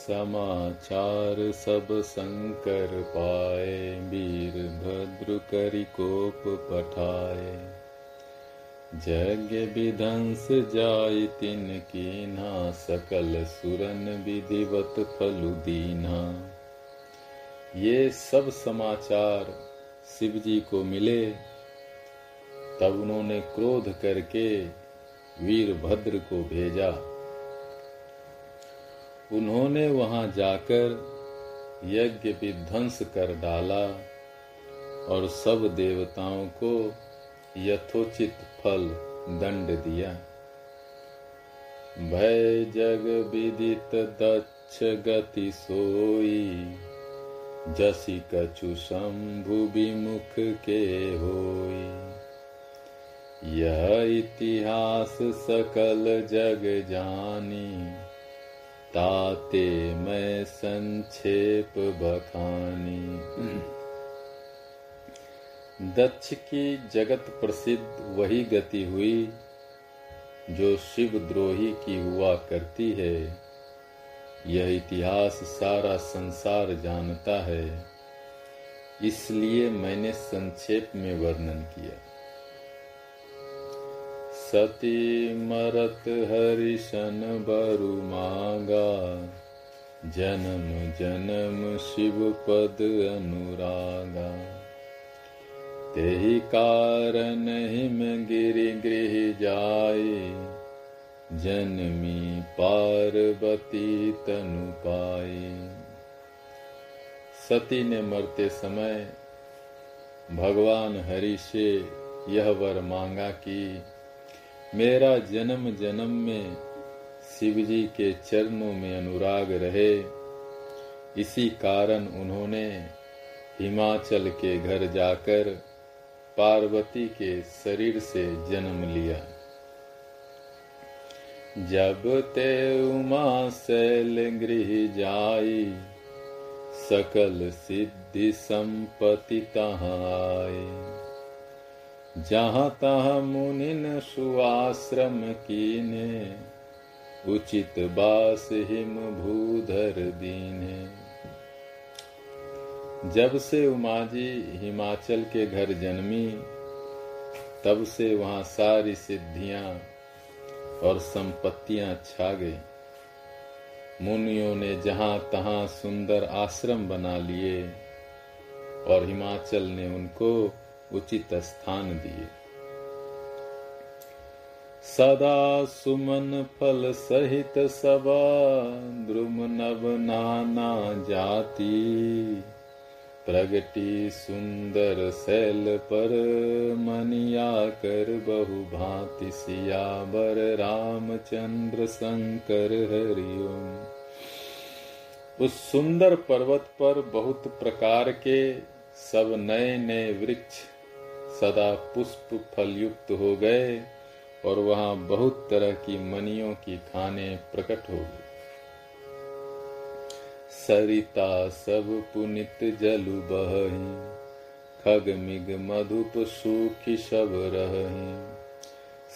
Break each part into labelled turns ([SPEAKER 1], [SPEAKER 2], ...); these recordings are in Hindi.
[SPEAKER 1] समाचार सब शंकर पाए, वीर भद्र करी कोप पठाए। यज्ञ विध्वंस जाय तिन कीना सकल सुरन विधिवत फलु दीना ये सब समाचार शिव जी को मिले, तब उन्होंने क्रोध करके वीरभद्र को भेजा। उन्होंने वहाँ जाकर यज्ञ विध्वंस कर डाला और सब देवताओं को यथोचित फल दंड दिया। भय जग विदित दक्ष गति सोई, जसी कछु शंभु विमुख के होई। यह इतिहास सकल जग जानी ताते मैं संक्षेप बखानी। दक्ष की जगत प्रसिद्ध वही गति हुई, जो शिव द्रोही की हुआ करती है। यह इतिहास सारा संसार जानता है, इसलिए मैंने संक्षेप में वर्णन किया। सती मरत हरिशन बरु मागा। जन्म जन्म शिव पद अनुरागा। तेहि कारण हिम गिरि गृह जाए। जन्मी पार्वती तनु पाए। सती ने मरते समय भगवान हरि से यह वर मांगा कि मेरा जन्म जन्म में शिव जी के चरणों में अनुराग रहे। इसी कारण उन्होंने हिमाचल के घर जाकर पार्वती के शरीर से जन्म लिया। जब ते उमा शैल गृह जाई, सकल सिद्धि संपत्ति तहाँ आए जहाँ तहाँ मुनिन सुआश्रम कीने, उचित बास हिम भूधर दीने। जब से उमा जी हिमाचल के घर जन्मी, तब से वहाँ सारी सिद्धियाँ और संपत्तियाँ छा गई। मुनियों ने जहाँ तहां सुंदर आश्रम बना लिए और हिमाचल ने उनको उचित स्थान दिए। सदा सुमन फल सहित सबा, द्रुम नव नाना जाति। प्रगति सुंदर शैल पर मनिया कर बहु भांति सियावर रामचंद्र शंकर हरिओम। उस सुंदर पर्वत पर बहुत प्रकार के सब नए नए वृक्ष सदा पुष्प फल युक्त हो गए और वहाँ बहुत तरह की मनियों की खाने प्रकट हो गई। सरिता सब पुनित जलु बही खग मिग मधुप सुखी सब रही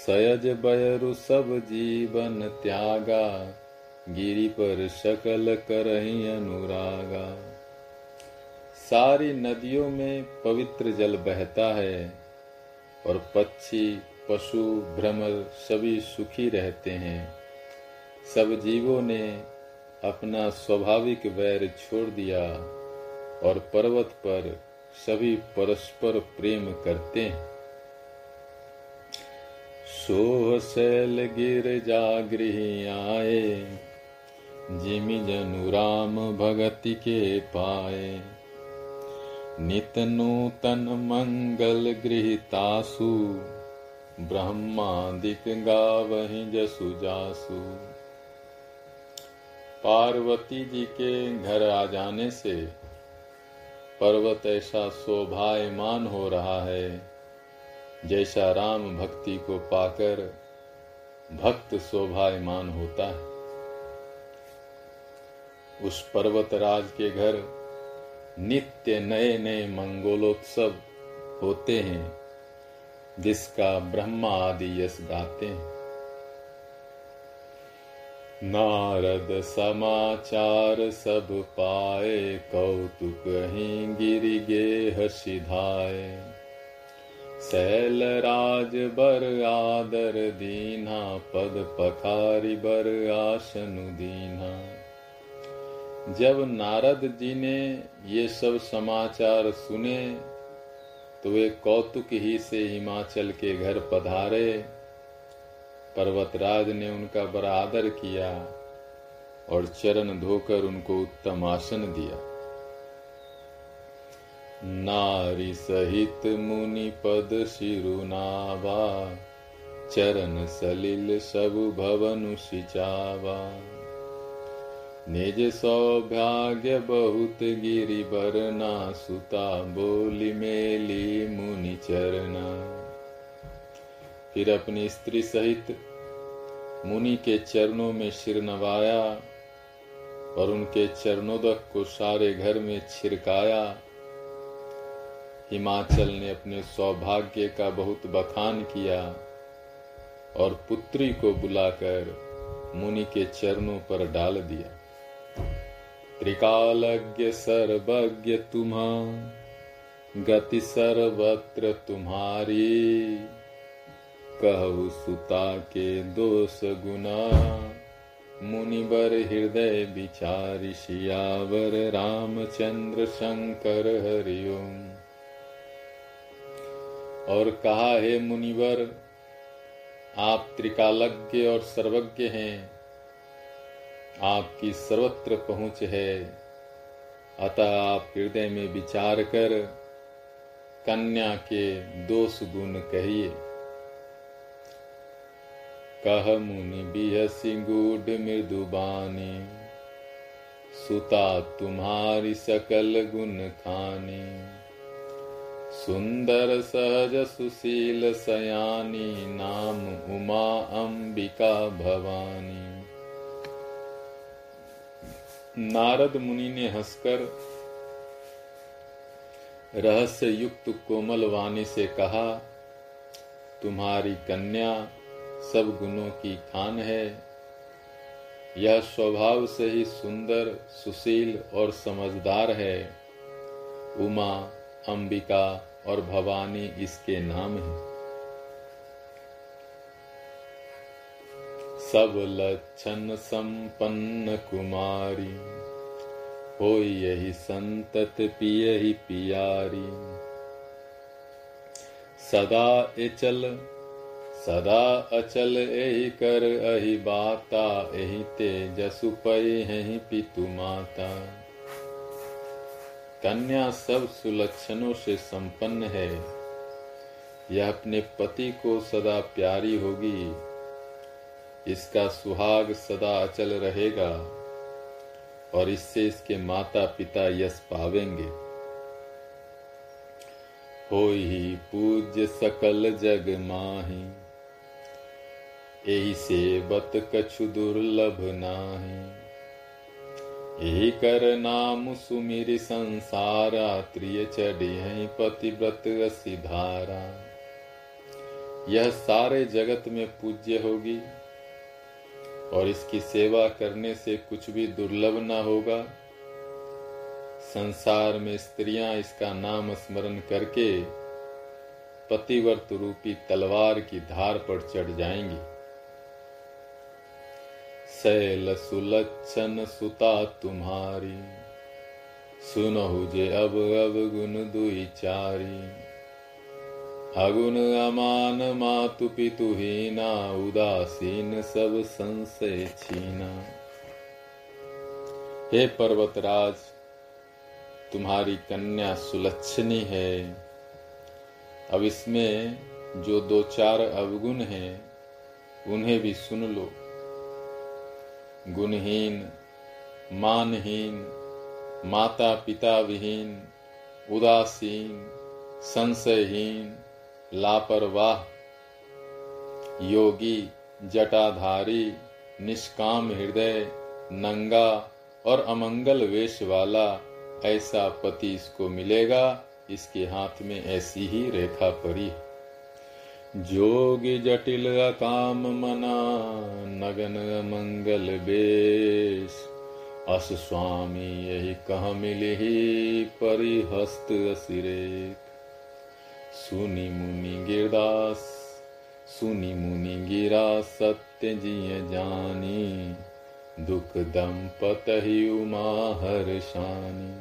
[SPEAKER 1] सयज बयरु सब जीवन त्यागा, गिरी पर सकल करही अनुरागा। सारी नदियों में पवित्र जल बहता है और पक्षी, पशु भ्रमर सभी सुखी रहते हैं। सब जीवों ने अपना स्वाभाविक वैर छोड़ दिया और पर्वत पर सभी परस्पर प्रेम करते हैं। सोह शैल गिर जागृह आए, जिमि जनु राम भगति के पाए। नित नूतन मंगल गृहतासु, ब्रह्मादिक गावहि जसु जासु। पार्वती जी के घर आ जाने से पर्वत ऐसा शोभायमान हो रहा है, जैसा राम भक्ति को पाकर भक्त शोभायमान होता है। उस पर्वत राज के घर नित्य नए नए मंगोलोत्सव होते हैं, जिसका ब्रह्मा आदि यश गाते हैं। नारद समाचार सब पाए, कौतुक ही गिर गे सिधाए सैल राज बर आदर दीना, पद पखारी बर आसनु दीना। जब नारद जी ने ये सब समाचार सुने तो वे कौतुक ही से हिमाचल के घर पधारे। पर्वतराज ने उनका बड़ा आदर किया और चरण धोकर उनको उत्तम आसन दिया। नारी सहित मुनि पद शिरुनावा, चरण सलिल सब भवन सिचावा। निज सौभाग्य बहुत गिरी बरना, सुता बोली मेली मुनि चरना। फिर अपनी स्त्री सहित मुनि के चरणों में सिर नवाया और उनके चरणोदक को सारे घर में छिड़काया। हिमाचल ने अपने सौभाग्य का बहुत बखान किया और पुत्री को बुलाकर मुनि के चरणों पर डाल दिया। त्रिकालज्ञ सर्वज्ञ तुम्हा, गति सर्वत्र तुम्हारी। कहु सुता के दोष गुना मुनिबर हृदय विचारी शियावर रामचंद्र शंकर हरिओम। और कहा है मुनिवर, आप त्रिकालज्ञ और सर्वज्ञ हैं। आपकी सर्वत्र पहुँच है। अतः आप हृदय में विचार कर, कन्या के दोष गुण कहिए। कह मुनि बिहसी गूढ़ मृदुबानी सुता तुम्हारी सकल गुण खानी। सुंदर सहज सुशील सयानी, नाम उमा अंबिका भवानी। नारद मुनि ने हंसकर रहस्य युक्त कोमल वाणी से कहा, तुम्हारी कन्या सब गुणों की खान है। यह स्वभाव से ही सुंदर, सुशील और समझदार है। उमा, अंबिका और भवानी इसके नाम है। सब लक्षण संपन्न कुमारी हो यही संतत पिय ही पियारी। सदा एचल, सदा अचल, एहि कर अहि बाता। एहि तेजसु पय ही पितु माता। कन्या सब सुलक्षणों से संपन्न है। यह अपने पति को सदा प्यारी होगी। इसका सुहाग सदा अचल रहेगा और इससे इसके माता पिता यश पावेंगे। हो ही पूज्य सकल जग माही, एही सेवत कछु दुर्लभ नाही। यही कर नाम सुमिर संसारा, त्रिय चढ़ी पतिव्रत धारा यह सारे जगत में पूज्य होगी। और इसकी सेवा करने से कुछ भी दुर्लभ न होगा। संसार में स्त्रियाँ इसका नाम स्मरण करके पतिवर्त रूपी तलवार की धार पर चढ़ जाएँगी। सैल सुलक्षण सुता तुम्हारी, सुनहु जे अब अब गुण दुई चारी। अगुण अमान मातु पितु हीना, उदासीन सब संशय छीना। हे पर्वतराज, तुम्हारी कन्या सुलक्षणी है। अब इसमें जो दो चार अवगुण हैं, उन्हें भी सुन लो। गुणहीन, मानहीन माता पिता विहीन, उदासीन, संशयहीन लापरवाह। योगी, जटाधारी, निष्काम हृदय, नंगा और अमंगल वेश वाला, ऐसा पति इसको मिलेगा, इसके हाथ में ऐसी ही रेखा पड़ी जोग जटिल काम मना, नगन मंगल बेश। अस स्वामी, यही कह मिली परिहस्त असिरेक सुनी मुनि गिरदास सुनी मुनि गिरा सत्य जिय जानी, दुख दंपत ही उमा हर्षानी।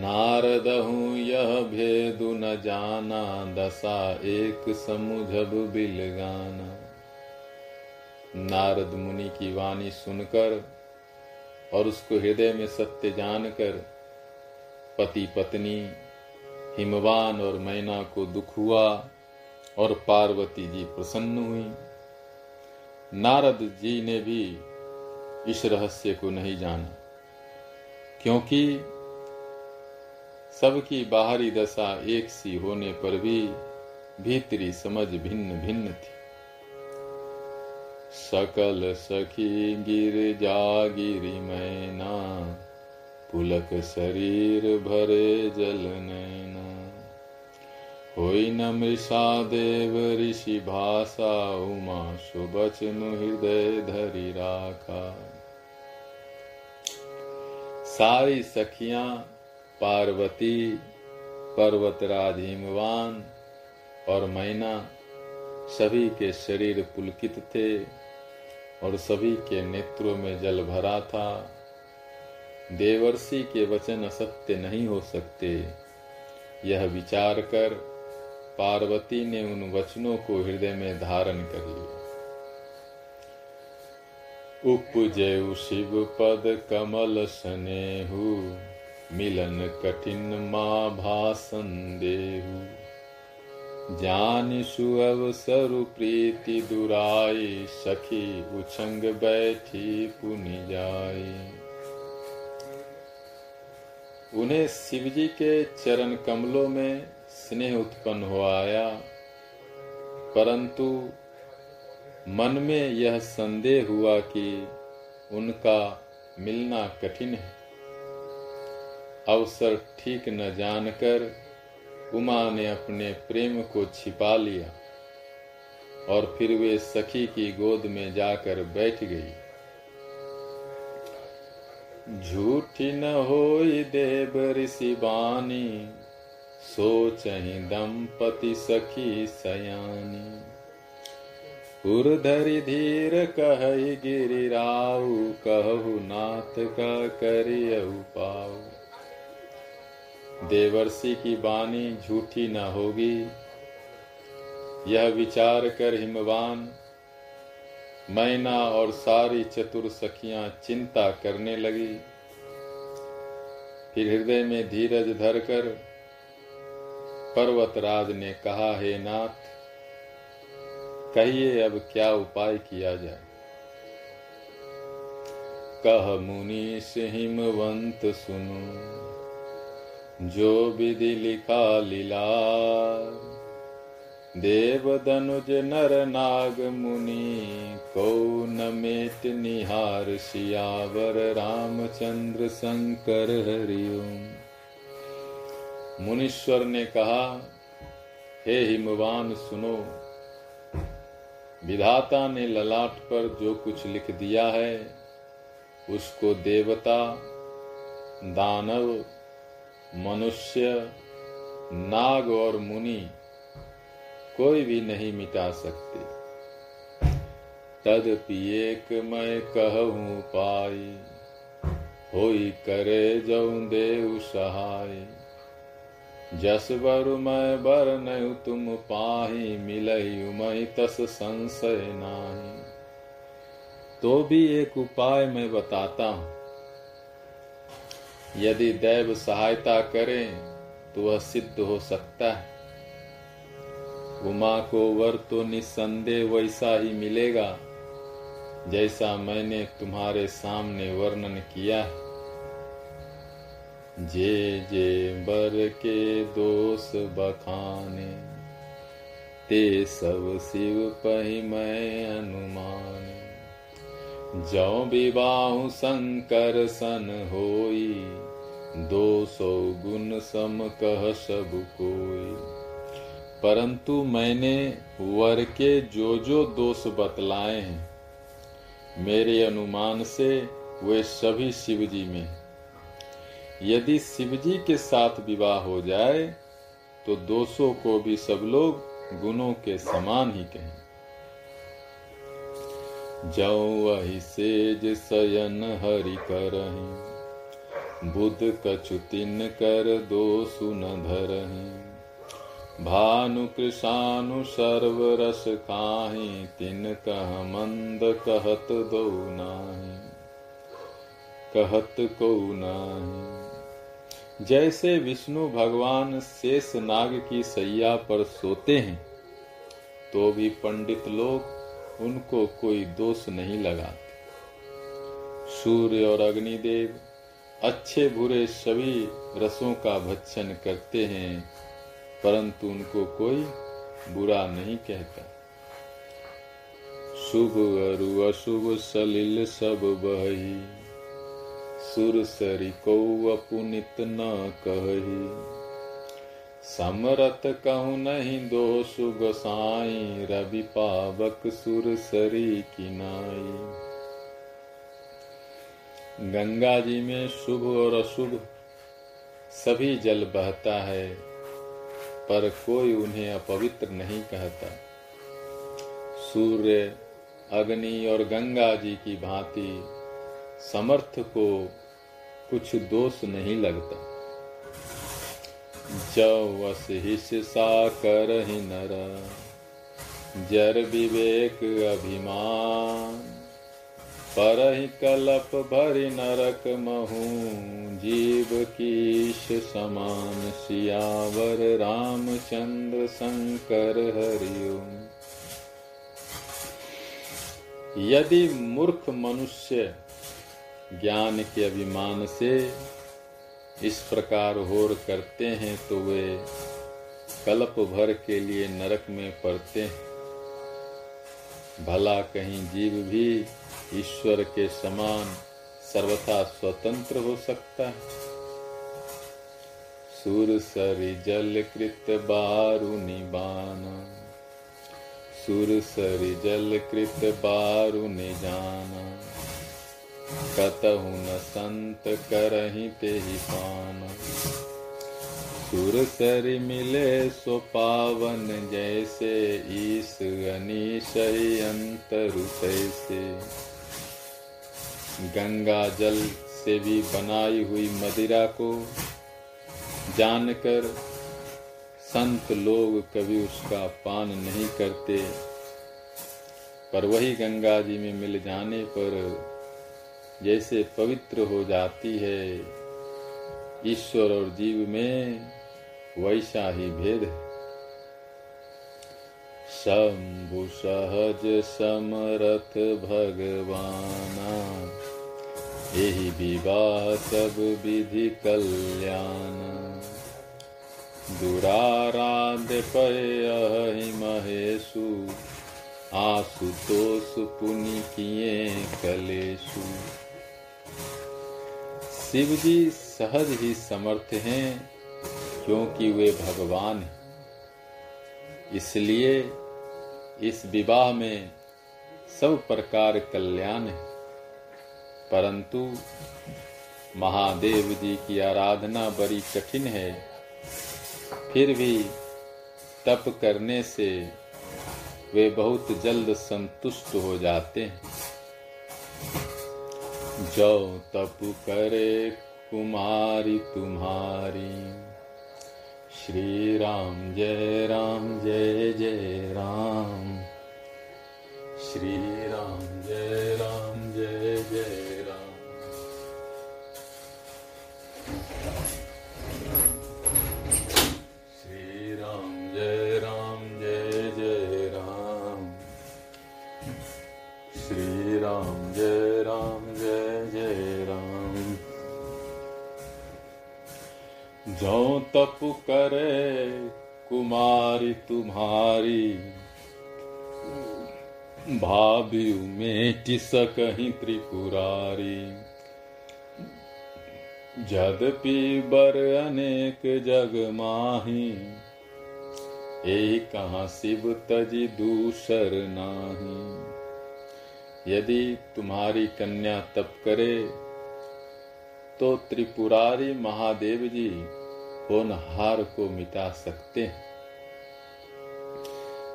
[SPEAKER 1] नारद हूँ यह भेदु न जाना, दशा एक समुझब बिल गाना नारद मुनि की वाणी सुनकर और उसको हृदय में सत्य जानकर पति पत्नी हिमवान और मैना को दुख हुआ और पार्वती जी प्रसन्न हुई। नारद जी ने भी इस रहस्य को नहीं जाना, क्योंकि सबकी बाहरी दशा एक सी होने पर भी भीतरी समझ भिन्न भिन्न थी। सकल सखी गिर जा जागिरी मैना, पुलक शरीर भरे जल नैना। होई न मृषा देव ऋषि भाषा उमा सुबचन हृदय धरी राखा। सारी सखियाँ, पार्वती पर्वतराज हिमवान और मैना सभी के शरीर पुलकित थे और सभी के नेत्रों में जल भरा था। देवर्षि के वचन असत्य नहीं हो सकते। यह विचार कर पार्वती ने उन वचनों को हृदय में धारण कर। लिया उपजय शिव पद कमल स्नेहू, मिलन कठिन माँ भाषण देहु। जान सुअवसर प्रीति दुराई, सखी उछंग बैठी पुनि जाए उन्हें शिवजी के चरण कमलों में स्नेह उत्पन्न हो आया। परंतु मन में यह संदेह हुआ कि उनका मिलना कठिन है। अवसर ठीक न जानकर उमा ने अपने प्रेम को छिपा लिया और फिर वे सखी की गोद में जाकर बैठ गई। झूठी न हो देव ऋषि बानी सोच ही दंपति सखी सयानी। उर्धरि धीर कह गिरिराऊ कहु नाथ का करियऊ पाऊ देवर्षि की बानी झूठी न होगी, यह विचार कर हिमवान, मैना और सारी चतुर सखियाँ चिंता करने लगी। फिर हृदय में धीरज धरकर पर्वतराज ने कहा, हे नाथ, कहिए अब क्या उपाय किया जाए? कह मुनीष हिमवंत सुनो, जो विधि लिखा लीला देव दनुज नर नाग मुनि, को नमेट निहार सियावर रामचंद्र शंकर हरिओम। मुनीश्वर ने कहा, हे हिमवान सुनो, विधाता ने ललाट पर जो कुछ लिख दिया है, उसको देवता, दानव, मनुष्य, नाग और मुनि कोई भी नहीं मिटा सकते। तदपि एक मैं कहूँ पाई, होई करे जऊ देव सहाय। जस बर मैं बर न तुम पाही मिलई मई तस संशय नाही। तो भी एक उपाय मैं बताता हूँ। यदि दैव सहायता करें तो वह सिद्ध हो सकता है। उमा को वर तो निसंदेह वैसा ही मिलेगा, जैसा मैंने तुम्हारे सामने वर्णन किया है। जे जे बर के दोष बखाने, ते सब शिव पही मैं अनुमान। जो विवाह शंकर सन होई, दो सौ गुण सम कह सब कोई। परंतु मैंने वर के जो जो दोष बतलाए हैं, मेरे अनुमान से वे सभी शिवजी में यदि शिवजी के साथ विवाह हो जाए तो दोषों को भी सब लोग गुणों के समान ही कहें। जाओ वही सेज सयन हरि करही, बुद्ध कछुतिन कर दो सुन धरही। भानु कृषानु सर्व रस खाही तिन कह मंद कहत दो नाही। कहत को नाही। जैसे विष्णु भगवान शेष नाग की सैया पर सोते हैं तो भी पंडित लोग उनको कोई दोष नहीं लगाते। सूर्य और अग्निदेव अच्छे बुरे सभी रसों का भक्षण करते हैं, परंतु उनको कोई बुरा नहीं कहता। शुभ अरु, अशुभ सलिल सब बही। सुर सरी को अपुनित न कही। समरत कहूँ नहीं दो सुग साई रवि पावक सुर सरी किनाई। गंगा जी में शुभ और अशुभ सभी जल बहता है, पर कोई उन्हें अपवित्र नहीं कहता। सूर्य, अग्नि और गंगा जी की भांति समर्थ को कुछ दोष नहीं लगता। जवस हिस्सा कर ही नर, जर विवेक अभिमान। पर ही कलप भरि नरक महू, जीव कीश समान सियावर रामचंद्र शंकर हरिओम। यदि मूर्ख मनुष्य ज्ञान के अभिमान से इस प्रकार होर करते हैं तो वे कल्प भर के लिए नरक में पड़ते हैं। भला कहीं जीव भी ईश्वर के समान सर्वथा स्वतंत्र हो सकता है। सुर सरि जल कृत बारु निबान। सुर सरि जल कृत बारु निजाना। कतहु न संत करही ते ही पान। सुर सर मिले सो पावन जैसे, ईस अनीश अंतरु तैसे। गंगा जल से भी बनाई हुई मदिरा को जानकर संत लोग कभी उसका पान नहीं करते। पर वही गंगा जी में मिल जाने पर जैसे पवित्र हो जाती है। ईश्वर और जीव में वैसा ही भेद है। सहज समरथ भगवाना यही विवाह सब विधि कल्याण। दुराराध्य पय महेशु, आशुतोष पुनि किए कलेशु। शिव जी सहज ही समर्थ हैं, क्योंकि वे भगवान हैं। इसलिए इस विवाह में सब प्रकार कल्याण है। परंतु महादेव जी की आराधना बड़ी कठिन है। फिर भी तप करने से वे बहुत जल्द संतुष्ट हो जाते हैं। जो तप करे कुमारी तुम्हारी। श्री राम जय राम, जय जय राम। श्री राम जय राम। जो तप करे कुमारी तुम्हारी, भाभी में सकही त्रिपुरारी। जदपि बर अनेक जग माही कहा शिव तजी दूसर नाही। यदि तुम्हारी कन्या तप करे तो त्रिपुरारी महादेव जी होनहार को मिटा सकते हैं?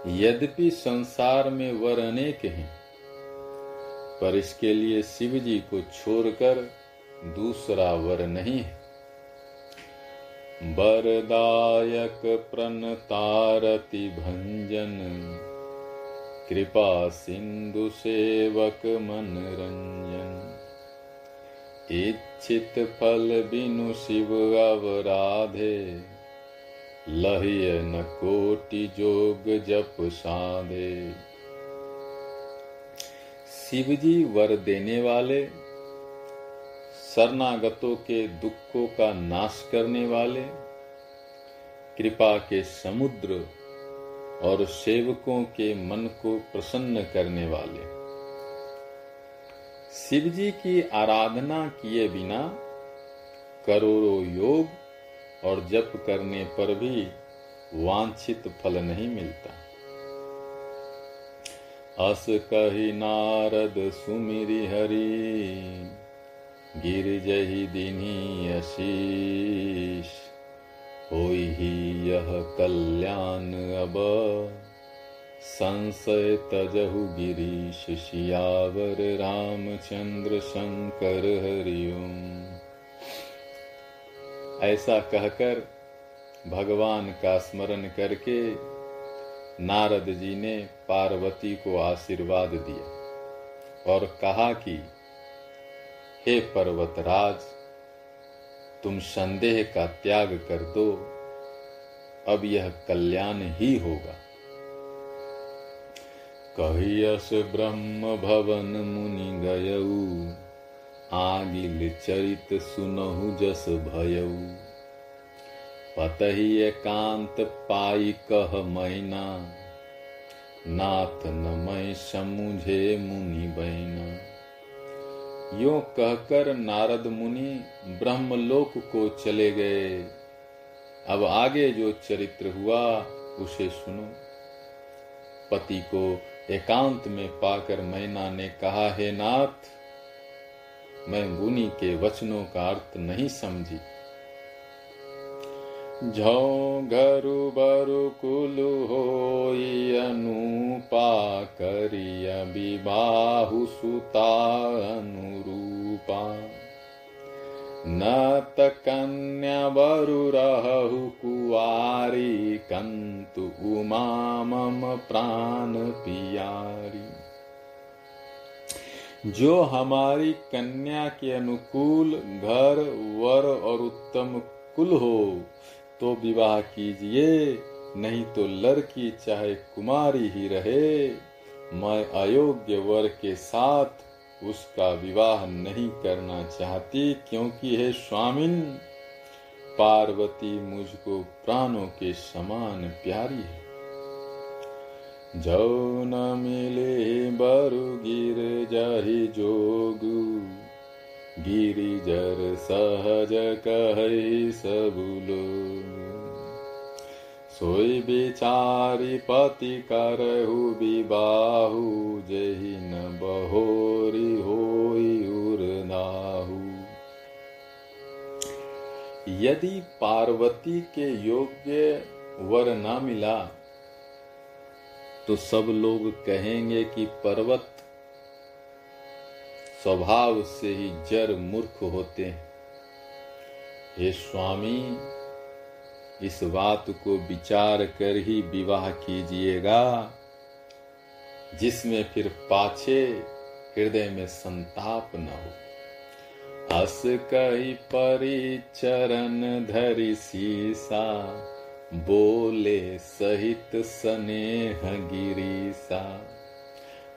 [SPEAKER 1] यद्यपि संसार में वर अनेक हैं, पर इसके लिए शिव जी को छोड़कर दूसरा वर नहीं है। बरदायक प्रणतारति भंजन, कृपा सिंधु सेवक मनरंजन। इच्छित फल बिनु शिव अवराधे। लहिय न कोटि जोग जप साधे। शिव जी वर देने वाले, शरणागतों के दुखों का नाश करने वाले, कृपा के समुद्र और सेवकों के मन को प्रसन्न करने वाले। शिव जी की आराधना किए बिना करोड़ों योग और जप करने पर भी वांछित फल नहीं मिलता। अस कही नारद सुमिरी हरी, गिर जही दिनी आशीष हो ही यह कल्याण अब। संशय तजहु गिरीश शियावर रामचंद्र शंकर हरिओम। ऐसा कहकर भगवान का स्मरण करके नारद जी ने पार्वती को आशीर्वाद दिया और कहा कि, हे पर्वतराज, तुम संदेह का त्याग कर दो, अब यह कल्याण ही होगा। कहियस ब्रह्म भवन मुनि गयऊ, आगिल चरित सुनहु जस भयऊ। पतही एकांत पाई कह मैना, नाथ न मैं समुझे मुनि बैना। यो कहकर नारद मुनि ब्रह्मलोक को चले गए। अब आगे जो चरित्र हुआ, उसे सुनो। पति को एकांत में पाकर मैना ने कहा, हे नाथ, मैं मुनि के वचनों का अर्थ नहीं समझी। झौ घरु बरु कुलु हो अनुपा करिय विबाहु सुता अनुरूपा। न त कन्या बरु रहु कुआरी कंतु उमा मम प्राण पियारी। जो हमारी कन्या के अनुकूल घर, वर और उत्तम कुल हो तो विवाह कीजिए, नहीं तो लड़की चाहे कुमारी ही रहे। मैं अयोग्य वर के साथ उसका विवाह नहीं करना चाहती क्योंकि हे स्वामिन, पार्वती मुझको प्राणों के समान प्यारी है। जो न मिले बरु गिर जाहि जोगु गिरिजर सहज कह सब सोई बिचारी पति करहु विबाहु जही न बहोरी होई उर्दाहु यदि पार्वती के योग्य वर न मिला तो सब लोग कहेंगे कि पर्वत स्वभाव से ही जर मूर्ख होते हैं। हे स्वामी इस बात को विचार कर ही विवाह कीजिएगा। जिसमें फिर पाछे हृदय में संताप न हो। अस कही परिचरण धरि सीसा, बोले सहित स्नेह गिरीसा।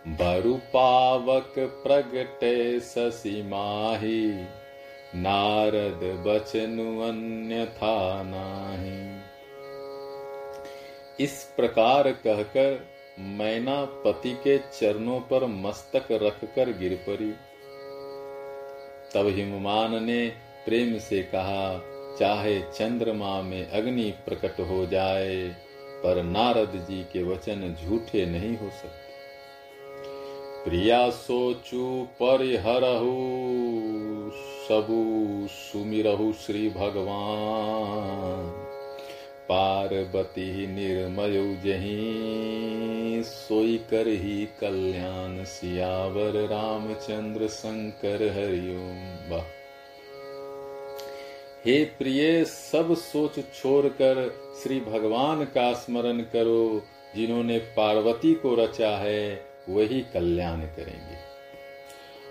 [SPEAKER 1] बरु पावक प्रगटे शशि माही नारद बचनु अन्यथा नाही। इस प्रकार कहकर मैना पति के चरणों पर मस्तक रखकर गिर पड़ी तब हिममान ने प्रेम से कहा, चाहे चंद्रमा में अग्नि प्रकट हो जाए, पर नारद जी के वचन झूठे नहीं हो सकते। प्रिया सोचू, परिहरहु। सबू सुमिरहु श्री भगवान। पार्वती निर्मय जही, सोई कर ही कल्याण सियावर रामचंद्र शंकर हरिओम वाह हे प्रिय, सब सोच छोड़कर श्री भगवान का स्मरण करो, जिन्होंने पार्वती को रचा है, वही कल्याण करेंगे।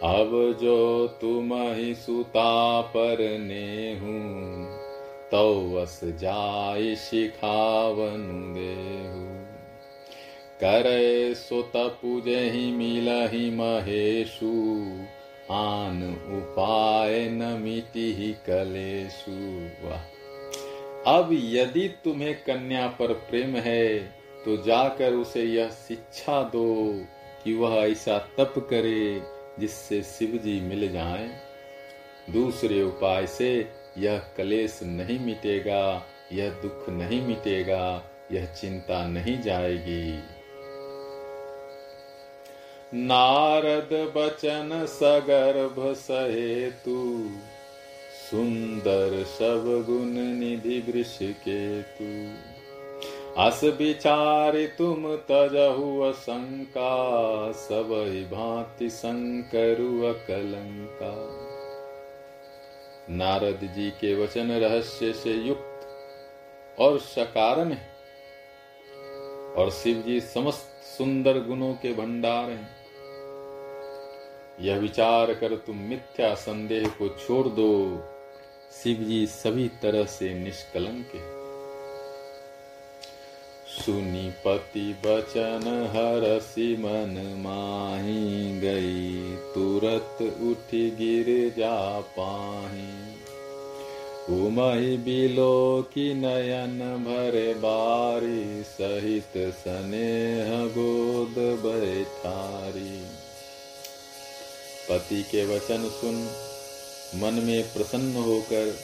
[SPEAKER 1] अब जो तुम ही सुता पर ने हूँ तो वस जाय शिखावन देहु करे सो तपुजे ही मिल ही महेशु, आन उपाय न मिति ही कलेशु। अब यदि तुम्हें कन्या पर प्रेम है तो जाकर उसे यह शिक्षा दो कि वह ऐसा तप करे जिससे शिव जी मिल जाए। दूसरे उपाय से यह कलेश नहीं मिटेगा, यह दुख नहीं मिटेगा, यह चिंता नहीं जाएगी। नारद बचन सगर्भ सहे तू सुंदर सब गुण निधि वृष के तू अस विचार तुम तजहु असंका सब भांति शंकरु अकलंका नारद जी के वचन रहस्य से युक्त और सकारण है। और शिव जी समस्त सुंदर गुणों के भंडार हैं। यह विचार कर तुम मिथ्या संदेह को छोड़ दो। शिव जी सभी तरह से निष्कलंक है। सुनी पति बचन हरसी मन माही गई, तुरत उठ गिर जा पाही। उमही बिलो की नयन भरे बारी, सहित स्नेह गोद बैठारी पति के वचन सुन, मन में प्रसन्न होकर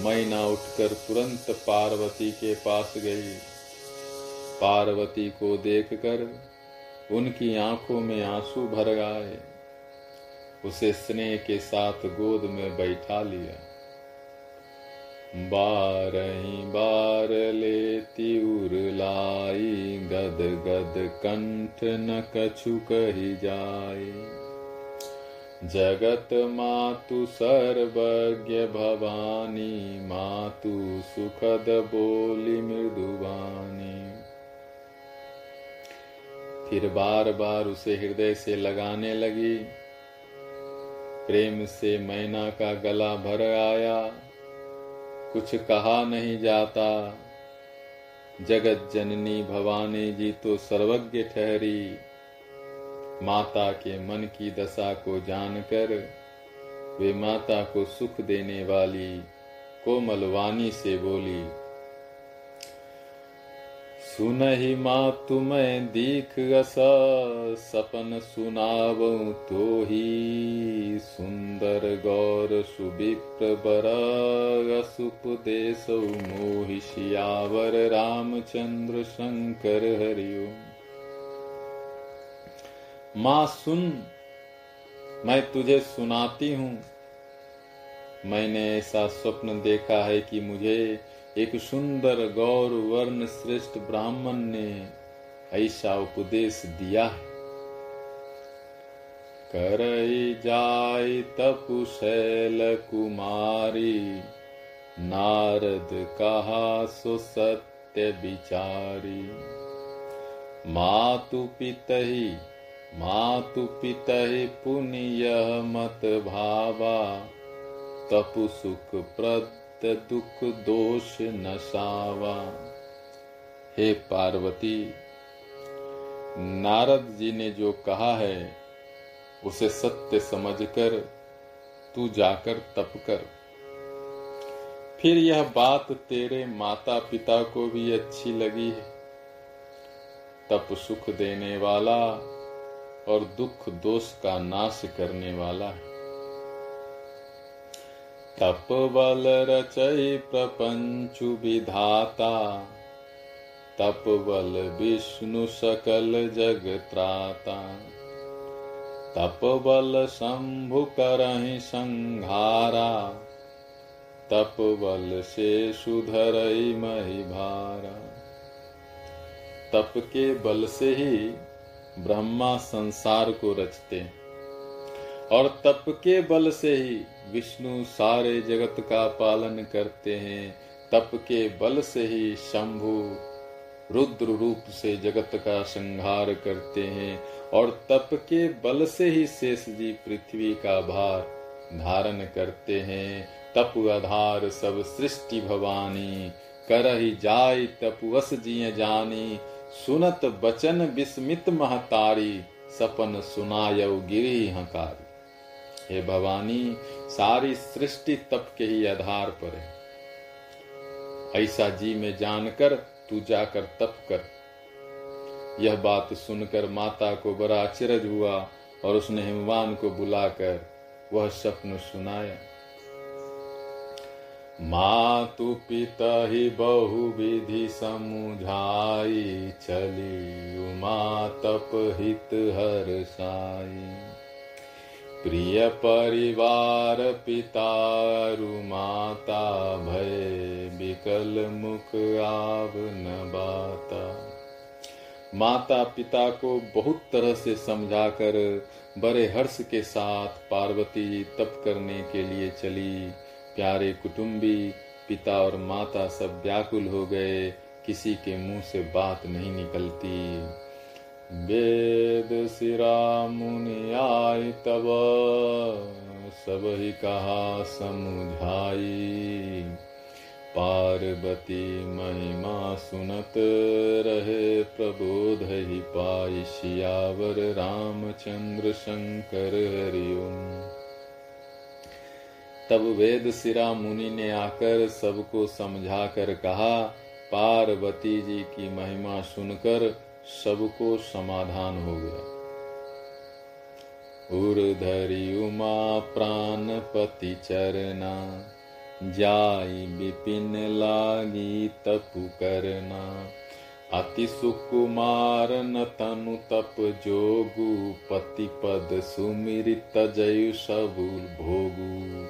[SPEAKER 1] मैना उठकर तुरंत पार्वती के पास गई। पार्वती को देखकर उनकी आँखों में आँसू भर आए। उसे स्नेह के साथ गोद में बैठा लिया। बार ही बार लेती उरलाई गद गद कंठ न कछु कही जाए। जगत मातु सर्वज्ञ भवानी, मातु सुखद बोली मृदुवानी। फिर बार बार उसे हृदय से लगाने लगी। प्रेम से मैना का गला भर आया। कुछ कहा नहीं जाता। जगत जननी भवानी जी तो सर्वज्ञ ठहरी। माता के मन की दशा को जानकर वे माता को सुख देने वाली कोमल वाणी से बोली सुनहि माँ तुम्हें दीख अस, सपन सुनाव तो ही सुंदर गौर सुविप्र बर असुपदेश मोहि रामचंद्र शंकर हरिओ। माँ सुन, मैं तुझे सुनाती हूँ। मैंने ऐसा स्वप्न देखा है कि मुझे एक सुंदर गौर वर्ण श्रेष्ठ ब्राह्मण ने ऐसा उपदेश दिया। है कर जाय तपुशैल कुमारी, नारद कहा सो सत्य विचारी। मातु पितही, मातु पितहि पुण्य मत भावा, तपु सुख प्रद दुख दोष नशावा हे पार्वती, नारद जी ने जो कहा है, उसे सत्य समझकर तू जाकर तप कर। फिर यह बात तेरे माता पिता को भी अच्छी लगी है। तप सुख देने वाला और दुख दोष का नाश करने वाला है। तप बल रचय प्रपंचु विधाता तप बल विष्णु सकल जग त्राता तप बल शंभु करहि संहारा तप बल से सुधर मही भारा तप के बल से ही ब्रह्मा संसार को रचते हैं। और तप के बल से ही विष्णु सारे जगत का पालन करते हैं। तप के बल से ही शंभु रुद्र रूप से जगत का संहार करते हैं और तप के बल से ही शेष जी पृथ्वी का भार धारण करते हैं। तप आधार सब सृष्टि भवानी कर ही जाय तपवस जिय जानी, सुनत बचन विस्मित महतारी, सपन सुनाय गिरी हकारी। हे भवानी, सारी सृष्टि तप के ही आधार पर है। ऐसा जी में जानकर तू जाकर तप कर। यह बात सुनकर माता को बड़ा आश्चर्य हुआ और उसने हिमवान को बुलाकर वह स्वप्न सुनाया। मातु पिता ही बहु विधि समुझाई चली उमा तप हित हर साई। प्रिय परिवार पितारु माता, भय विकल मुख आव न बाता। माता पिता को बहुत तरह से समझाकर बड़े हर्ष के साथ पार्वती तप करने के लिए चली। प्यारे कुटुंबी, पिता और माता सब व्याकुल हो गए, किसी के मुँह से बात नहीं निकलती। वेद सिरा मुनि आय तब, सब ही कहा समुझाई। पार्वती महिमा सुनत रहे, प्रबोध ही पाई शियावर रामचंद्र शंकर हरिओम। तब वेद सिरा मुनि ने आकर सबको समझा कर कहा, पार्वती जी की महिमा सुनकर सबको समाधान हो गया। उर्धरी उमा प्राण पति चरना जाई विपिन लागी तपु करना। अति सुकुमार न तनु तप जोगु, पति पद सुमिरित जयु सबुल भोगु।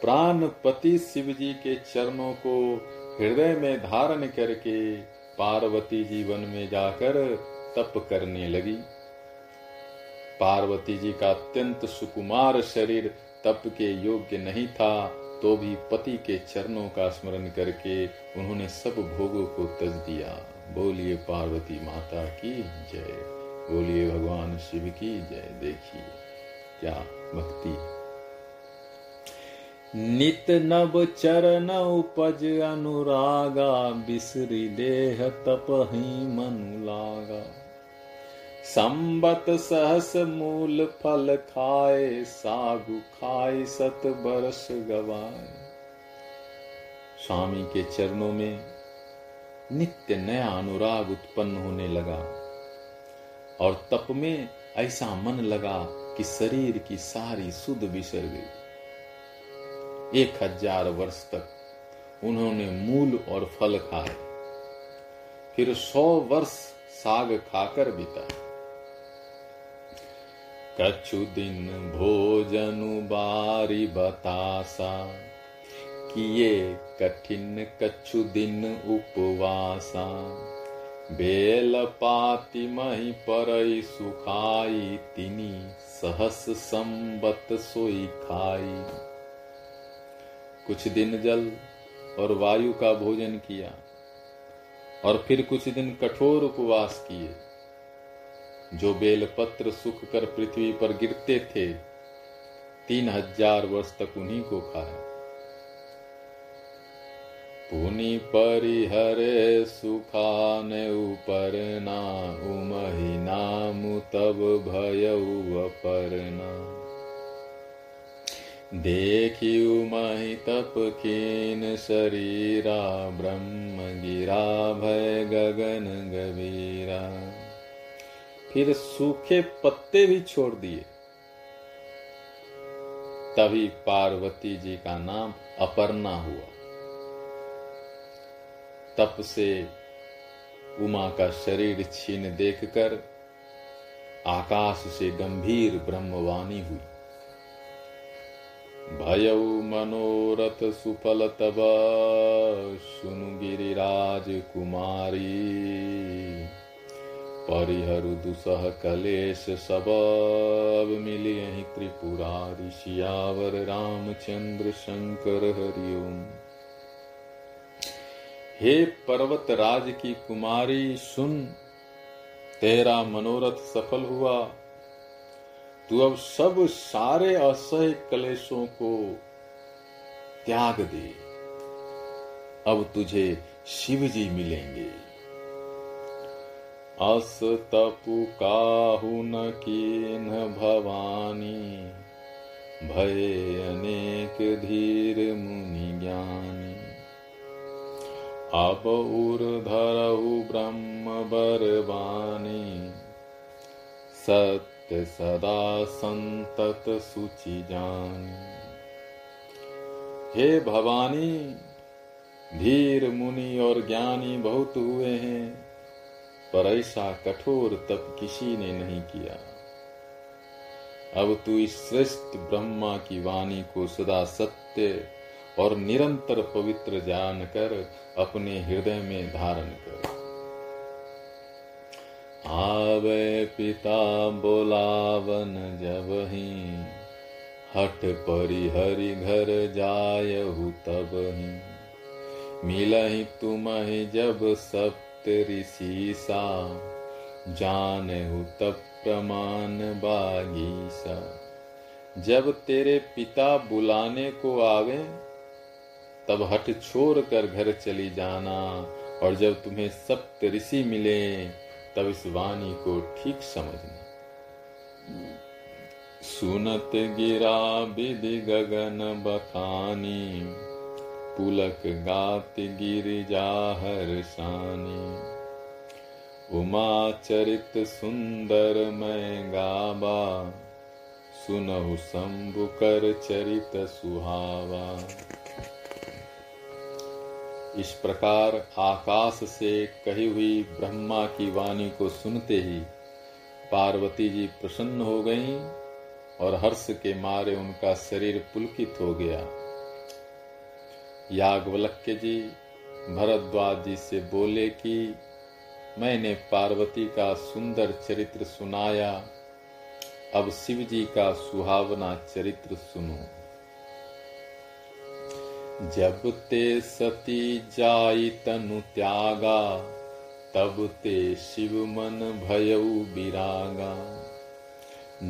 [SPEAKER 1] प्राण पति शिव जी के चरणों को हृदय में धारण करके पार्वती जी वन में जाकर तप करने लगी। पार्वती जी का अत्यंत सुकुमार शरीर तप के योग्य नहीं था तो भी पति के चरणों का स्मरण करके उन्होंने सब भोगों को तज दिया। बोलिए पार्वती माता की जय। बोलिए भगवान शिव की जय। देखिए, क्या भक्ति नित नव चरण उपज अनुरागा, बिसरी देह तप ही मनु लागा। संबत सहस मूल फल खाए, सागु खाए, सत बरस गवाए। स्वामी के चरणों में नित्य नया अनुराग उत्पन्न होने लगा। और तप में ऐसा मन लगा कि शरीर की सारी सुध बिसर गई। एक हज़ार वर्ष तक उन्होंने मूल और फल खाए। फिर सौ वर्ष साग खाकर बिता कछु दिन भोजन बारी बतासा, किए कठिन कछु दिन उपवासा। बेल पाति मही पर सुखाई, तिनी सहस संबत सोई खाई। कुछ दिन जल और वायु का भोजन किया, और फिर कुछ दिन कठोर उपवास किए। जो बेलपत्र सुख कर पृथ्वी पर गिरते थे, तीन हज़ार वर्ष तक उन्हीं को खाया पुनि परिहरे सुखान ऊपर ना उमही नाम, तब भय परना देखियु मही तप कीन शरीरा ब्रह्म गिरा भय गगन गवीरा फिर सूखे पत्ते भी छोड़ दिए। तभी पार्वती जी का नाम अपर्णा हुआ। तप से उमा का शरीर छीन देखकर आकाश से गंभीर ब्रह्मवाणी हुई। भय मनोरथ सुफल तब सुनु गिरिराज कुमारी परिहरु दुसह कलेश सब मिले त्रिपुरारी सियावर रामचंद्र शंकर हरिओम। हे पर्वत राज की कुमारी, सुन, तेरा मनोरथ सफल हुआ। तू अब सब सारे असह्य कलेशों को त्याग दे। अब तुझे शिव जी मिलेंगे। अस तपु काहु न न भवानी, भय अनेक धीर मुनि ज्ञानी। अब उर धरहु ब्रह्म बरवानी, सत सदा संतत सुचि जान। हे भवानी, धीर, मुनि और ज्ञानी बहुत हुए हैं, पर ऐसा कठोर तप किसी ने नहीं किया। अब तू इस श्रेष्ठ ब्रह्मा की वाणी को सदा सत्य और निरंतर पवित्र जानकर अपने हृदय में धारण कर। आवे पिता बोलावन जब ही हट परि हरि घर जायहु तब ही। मिलहि तुम ही जब सप्त ऋषि सा, जानहु तब प्रमाण बागीसा जब तेरे पिता बुलाने को आवे, तब हट छोड़ कर घर चली जाना, और जब तुम्हें सप्त ऋषि मिले तब इस वाणी को ठीक समझना। सुनत गिरा विधि गगन बखानी, पुलक गात गिर जाहर सानी। उमा चरित सुंदर मैं गाबा सुनहु शंभु कर चरित सुहावा। इस प्रकार आकाश से कही हुई ब्रह्मा की वाणी को सुनते ही पार्वती जी प्रसन्न हो गईं और हर्ष के मारे उनका शरीर पुलकित हो गया। यागवलक्य जी भरद्वाज जी से बोले कि, मैंने पार्वती का सुंदर चरित्र सुनाया। अब शिव जी का सुहावना चरित्र सुनो। जब ते सती जाई तनु त्यागा, तब ते शिव मन बिरागा।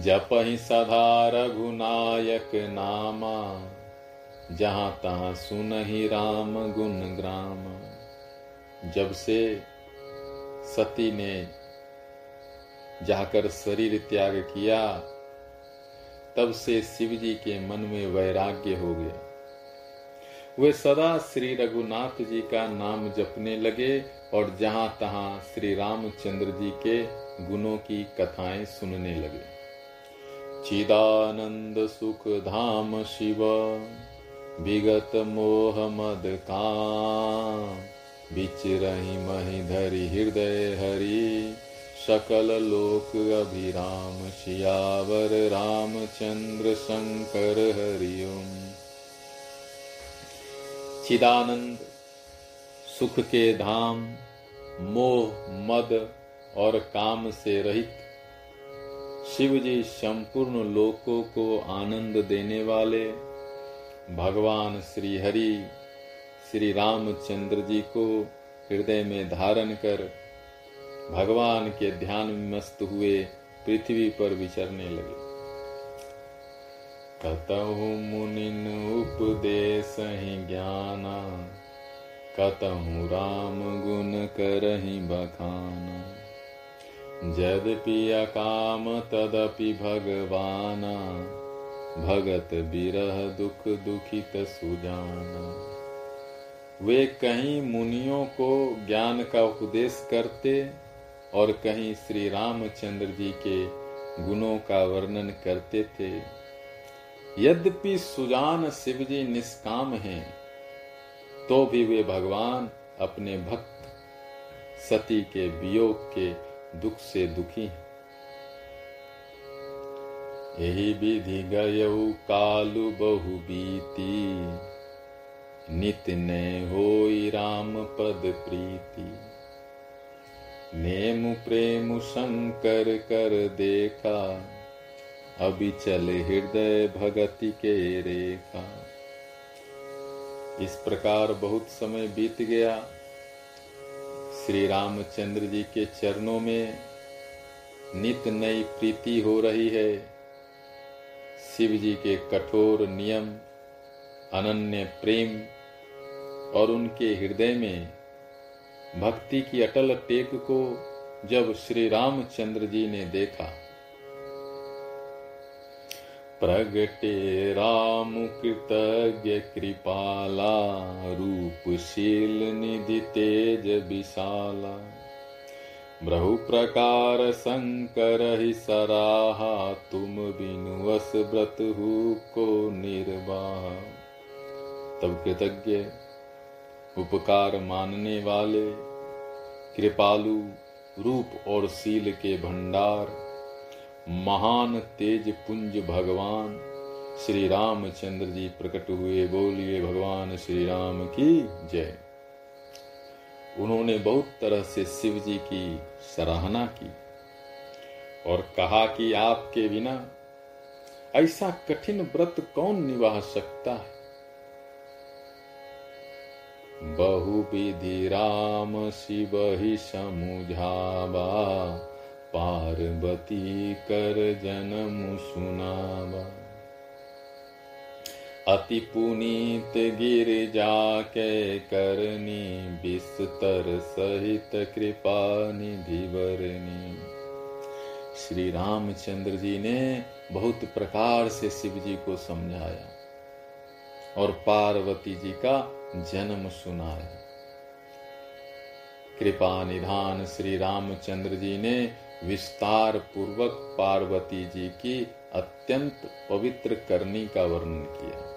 [SPEAKER 1] जप ही सदा रघुनायक नामा, जहाँ तहां सुन ही राम गुण ग्राम। जब से सती ने जाकर शरीर त्याग किया, तब से शिव जी के मन में वैराग्य हो गया। वे सदा श्री रघुनाथ जी का नाम जपने लगे और जहाँ तहां श्री रामचंद्र जी के गुणों की कथाएँ सुनने लगे। चिदानंद सुख धाम शिव, विगत मोह मद का रही मही धरी हृदय हरि, सकल लोक अभिराम शियावर रामचंद्र शंकर हरिओम। चिदानंद सुख के धाम मोह, मद और काम से रहित। शिव जी संपूर्ण लोकों को आनंद देने वाले भगवान श्री हरि श्री रामचंद्र जी को हृदय में धारण कर भगवान के ध्यान में मस्त हुए पृथ्वी पर विचरने लगे। कतहु मुनिन उपदेश ज्ञाना, कतहु राम गुण करहि बखाना। यद्यपि अकाम तदपि भगवाना, भगत बिरह दुख दुखित सुजाना। वे कहीं मुनियों को ज्ञान का उपदेश करते और कहीं श्री रामचंद्र जी के गुणों का वर्णन करते थे। यद्यपि सुजान शिव जी निष्काम हैं तो भी वे भगवान अपने भक्त, सती के वियोग के दुख से दुखी हैं। यही विधि गय कालु बहु बीती, नित ने हो राम पद प्रीति। नेम प्रेम शंकर कर देखा अभी चले हृदय भगति के रेखा। इस प्रकार बहुत समय बीत गया। श्री रामचंद्र जी के चरणों में नित नई प्रीति हो रही है। शिव जी के कठोर नियम, अनन्य प्रेम और उनके हृदय में भक्ति की अटल टेक को जब श्री रामचंद्र जी ने देखा प्रगटे राम कृतज्ञ कृपाला, रूपशील निधि तेज विशाला। ब्रहु प्रकार शंकर ही सराहा, तुम बिनुवस व्रत हु को निर्वाह। तब कृतज्ञ, उपकार मानने वाले, कृपालु, रूप और सील के भंडार महान तेज पुंज भगवान, श्री रामचंद्र जी प्रकट हुए बोलिए भगवान श्री राम की जय। उन्होंने बहुत तरह से शिव जी की सराहना की और कहा कि आपके बिना ऐसा कठिन व्रत कौन निभा सकता है? बहु विधि राम शिव ही समुझावा। पार्वती कर जन्म सुनावा अति पुनीत गिर जाके करनी, बिस्तर सहित कृपा निधि श्री रामचंद्र जी ने बहुत प्रकार से शिव जी को समझाया और पार्वती जी का जन्म सुनाया। कृपा निधान श्री रामचंद्र जी ने विस्तार पूर्वक पार्वती जी की अत्यंत पवित्र करनी का वर्णन किया।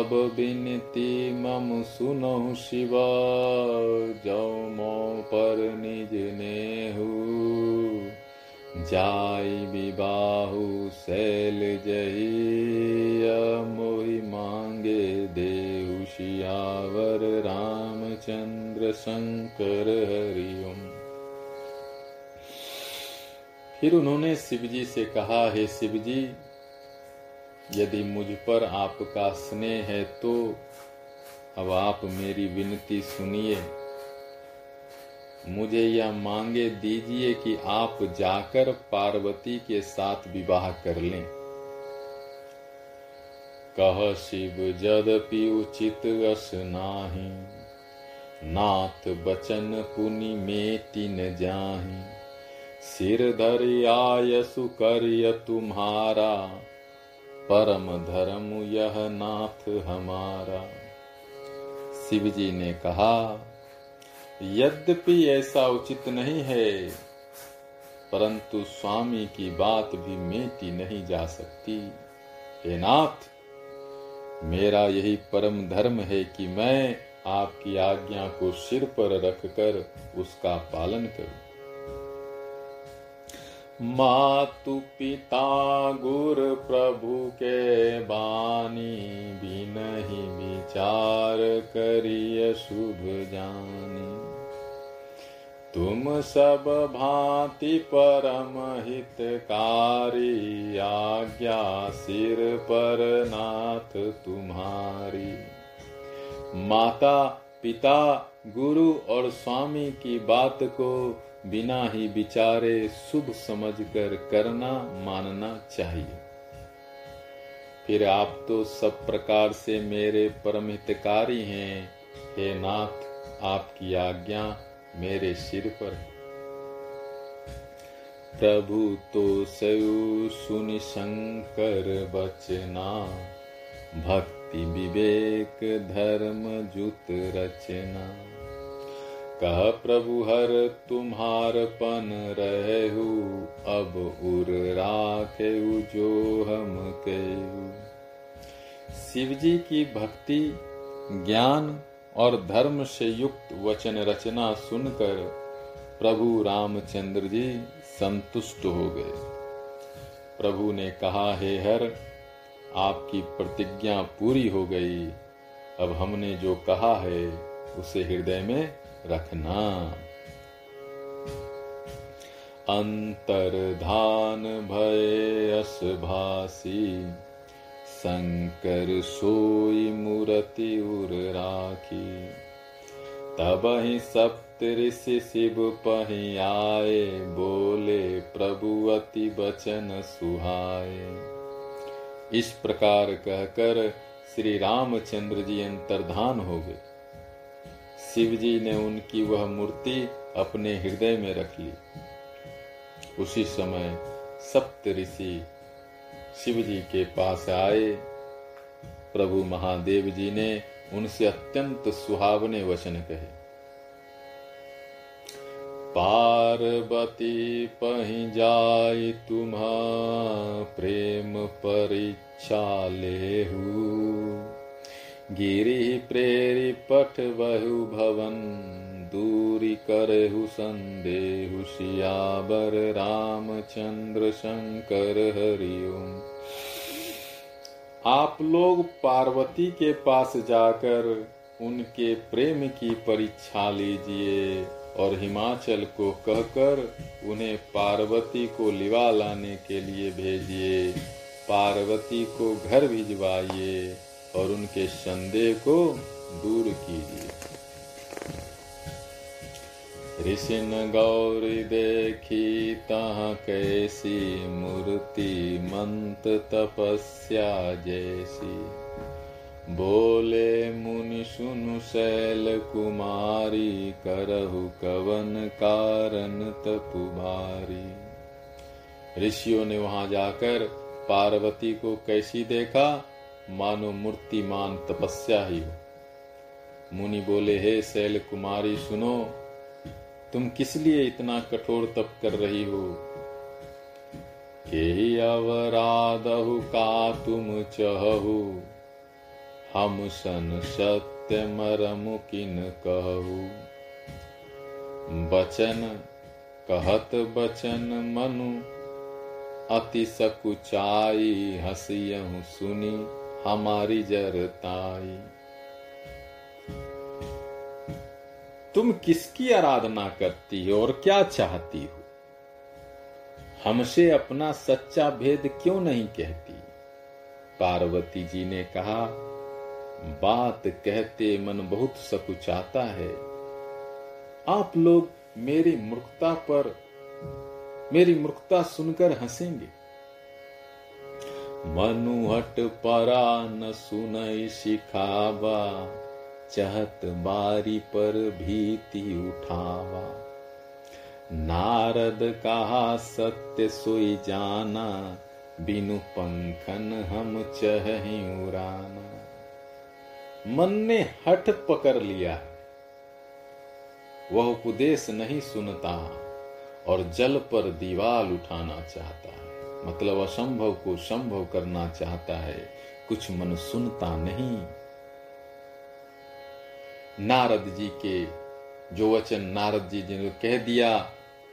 [SPEAKER 1] अब बिनती मम सुनो शिवा, जो मो पर निज ने जाय विबाहु शैल जही मोहि मांगे देहु शियावर रामचंद्र शंकर हरिओम। फिर उन्होंने शिवजी से कहा, हे शिवजी, यदि मुझ पर आपका स्नेह है तो अब आप मेरी विनती सुनिए। मुझे यह मांगे दीजिए कि आप जाकर पार्वती के साथ विवाह कर लें। कह, शिव जदपि उचित अस नाही, नाथ बचन पुनि मेटी न जाही। सिर धरि आयसु करिय तुम्हारा परम धर्म यह नाथ हमारा। शिव जी ने कहा, यद्यपि ऐसा उचित नहीं है, परंतु स्वामी की बात भी मेटी नहीं जा सकती। हे नाथ, मेरा यही परम धर्म है कि मैं आपकी आज्ञा को सिर पर रखकर उसका पालन करूँ। मातु पिता गुर प्रभु के बानी भी नहीं विचार करिय शुभ जानी। तुम सब भांति परम हितकारी, आज्ञा सिर पर नाथ तुम्हारी। माता, पिता, गुरु और स्वामी की बात को बिना ही विचारे शुभ समझकर करना, मानना चाहिए। फिर आप तो सब प्रकार से मेरे परम हितकारी हैं। हे नाथ, आपकी आज्ञा मेरे सिर पर है। प्रभु तो सयु सुनि शंकर बचना, भक्ति विवेक धर्म जुत रचना। कह प्रभु हर तुम्हार पन रहु, अब उर राखे जो हम कहु। शिव जी की भक्ति, ज्ञान और धर्म से युक्त वचन रचना सुनकर प्रभु रामचंद्र जी संतुष्ट हो गए। प्रभु ने कहा, हे हर, आपकी प्रतिज्ञा पूरी हो गई। अब हमने जो कहा है, उसे हृदय में रखना। अंतर्धान भय अस भासी शंकर सोई मूर्ति उर राखी। तब ही सप्त ऋषि शिव पही आए, बोले प्रभु अति बचन सुहाए। इस प्रकार कहकर श्री रामचंद्र जी अंतर्धान हो गए। शिव जी ने उनकी वह मूर्ति अपने हृदय में रख ली। उसी समय सप्त ऋषि शिव जी के पास आए। प्रभु महादेव जी ने उनसे अत्यंत सुहावने वचन कहे। पार्वती पही जाय तुम्हा प्रेम परीक्षा लेहू। गिरी प्रेरी पठ बहु भवन दूरी करहु संदेहु सियाबर रामचंद्र शंकर हरिओम आप लोग पार्वती के पास जाकर उनके प्रेम की परीक्षा लीजिए और हिमाचल को कहकर उन्हें पार्वती को लिवा लाने के लिए भेजिए। पार्वती को घर भिजवाइए। और उनके संदेह को दूर कीजिए। ऋषिन गौरी देखी तह कैसी मूर्ति मंत तपस्या जैसी। बोले, मुनि सुनु शैल कुमारी, करहु कवन कारण तपुमारी ऋषियों ने वहाँ जाकर पार्वती को कैसी देखा? मानो मूर्तिमान तपस्या ही हो। मुनि बोले, हे शैल कुमारी सुनो, तुम किस लिए इतना कठोर तप कर रही हो? के अवराधहु का तुम चहु हम सन सत्य मरम किन कहु बचन, कहत बचन मनु, अति सकुचाई हसियहु सुनी। हमारी जरताई तुम किसकी आराधना करती हो और क्या चाहती हो? हमसे अपना सच्चा भेद क्यों नहीं कहती? पार्वती जी ने कहा, बात कहते मन बहुत सकुचाता है। आप लोग मेरी मूर्खता पर, मेरी मूर्खता सुनकर हंसेंगे। मनुहट परा न सुनई सिखावा, चहत बारी पर भीति उठावा। नारद कहा, सत्य सोई जाना, बिनु पंखन हम चही उड़ाना। मन ने हठ पकड़ लिया, वह उपदेश नहीं सुनता और जल पर दीवाल उठाना चाहता। है मतलब असंभव को संभव करना चाहता है। कुछ मन सुनता नहीं। नारद जी के जो वचन नारद जी ने कह दिया,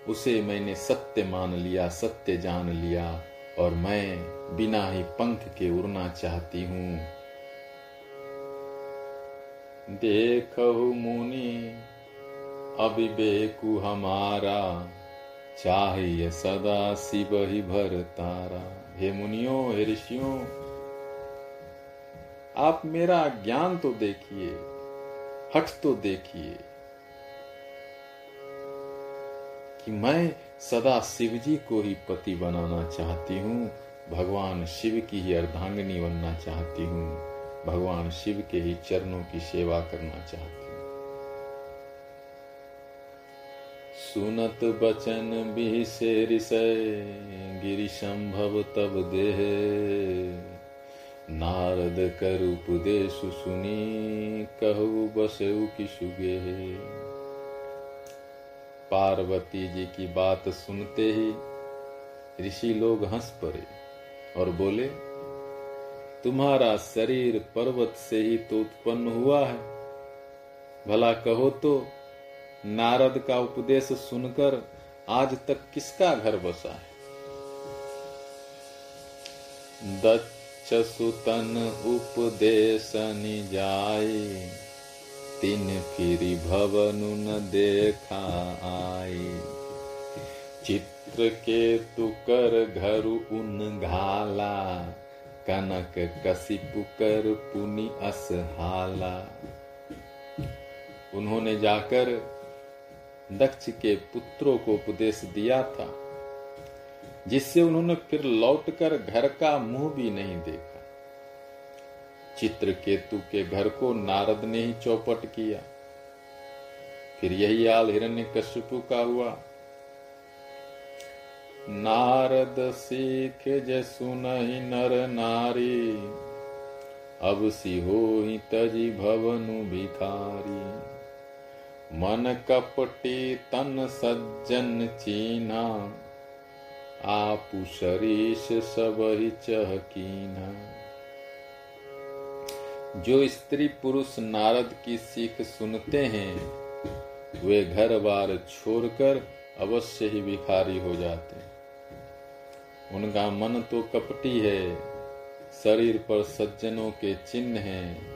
[SPEAKER 1] उसे मैंने सत्य मान लिया, सत्य जान लिया और मैं बिना ही पंख के उड़ना चाहती हूँ। देखो मुनि अभिवेकु हमारा। चाहिए सदा शिव ही भर तारा। हे मुनियों, हे ऋषियों, आप मेरा ज्ञान तो देखिए हट तो देखिए कि मैं सदा शिव जी को ही पति बनाना चाहती हूँ, भगवान शिव की ही अर्धांगिनी बनना चाहती हूँ, भगवान शिव के ही चरणों की सेवा करना चाहती सुनत बचन गिरी संभव तब देह। नारद कर उपदेश सुनी, कहु बसु की सुगे। पार्वती जी की बात सुनते ही ऋषि लोग हंस पड़े और बोले, तुम्हारा शरीर पर्वत से ही तो उत्पन्न हुआ है। भला कहो तो नारद का उपदेश सुनकर आज तक किसका घर बसा है? दच्च सुतन उपदेशनि जाई तीन फिर भवनु न देखा आई चित्र के तुकर घर उन घाला, कनक कसिपु कर पुनि असहाला उन्होंने जाकर दक्ष के पुत्रों को उपदेश दिया था, जिससे उन्होंने फिर लौटकर घर का मुँह भी नहीं देखा। चित्र केतु के घर को नारद ने ही चौपट किया। फिर यही हाल हिरण्य कश्यपु का हुआ। नारद सीख जसु नहीं नर नारी, अब सी हो ही तजी भवनु भिखारी। मन कपटी तन सज्जन चीना, आपु शरीश सब ही चहकीना। जो स्त्री पुरुष नारद की सीख सुनते हैं, वे घर बार छोड़कर अवश्य ही भिखारी हो जाते हैं। उनका मन तो कपटी है, शरीर पर सज्जनों के चिन्ह हैं।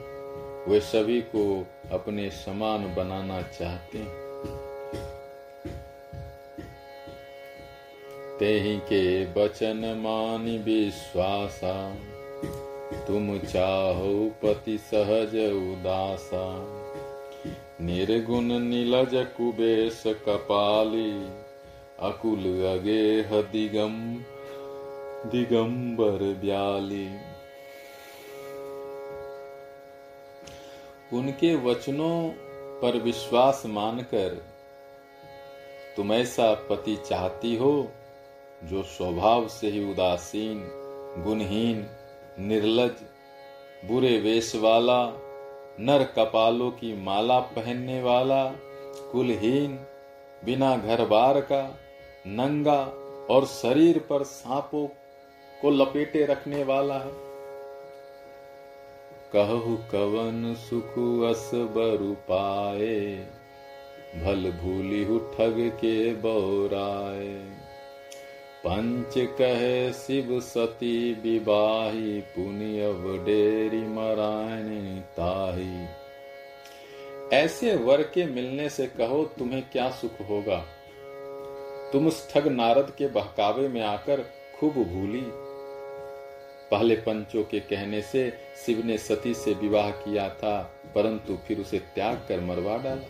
[SPEAKER 1] वे सभी को अपने समान बनाना चाहते हैं। ते ही के बचन मानि विश्वासा, तुम चाहो पति सहज उदासा। निर्गुण नीलज कुबेश कपाली, अकुल अगेह दिगम, दिगंबर ब्याली। उनके वचनों पर विश्वास मानकर तुम ऐसा पति चाहती हो, जो स्वभाव से ही उदासीन, गुणहीन, निर्लज, बुरे वेश वाला, नर कपालों की माला पहनने वाला, कुलहीन, बिना घर बार का, नंगा और शरीर पर सांपों को लपेटे रखने वाला है। कहु कवन सुख अस बरु पाए, भल भूली हु ठग के बौराए। पंच कहे शिव सती विवाही पुण्य डेरी मरायणी ताही। ऐसे वर के मिलने से कहो तुम्हें क्या सुख होगा। तुम उस ठग नारद के बहकावे में आकर खूब भूली पहले पंचों के कहने से शिव ने सती से विवाह किया था, परंतु फिर उसे त्याग कर मरवा डाला।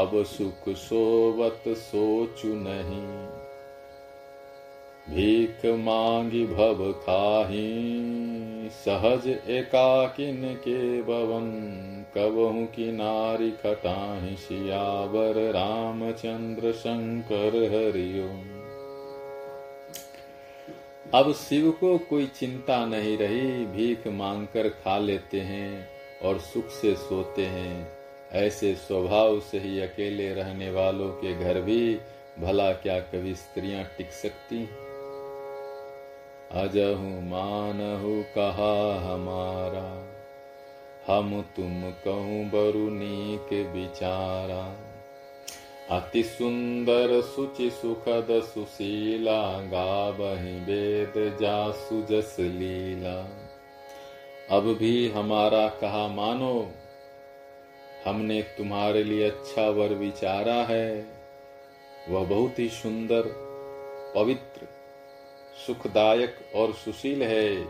[SPEAKER 1] अब सुख सोवत सोचु नहीं। भीख मांगी भव खाही, सहज एकाकिन के बवन, कबहू की नारी खटाही, सियावर रामचंद्र शंकर हरिओम। अब शिव को कोई चिंता नहीं रही, भीख मांगकर खा लेते हैं और सुख से सोते हैं। ऐसे स्वभाव से ही अकेले रहने वालों के घर भी भला क्या कभी स्त्रियाँ टिक सकती अजहु मानहु कहा हमारा, हम तुम कहूँ बरु के बिचारा अति सुंदर सुचि सुखद सुशीला गावहि वेद जा सुजस लीला। अब भी हमारा कहा, मानो, हमने तुम्हारे लिए अच्छा वर विचारा है। वह बहुत ही सुंदर, पवित्र, सुखदायक और सुशील है,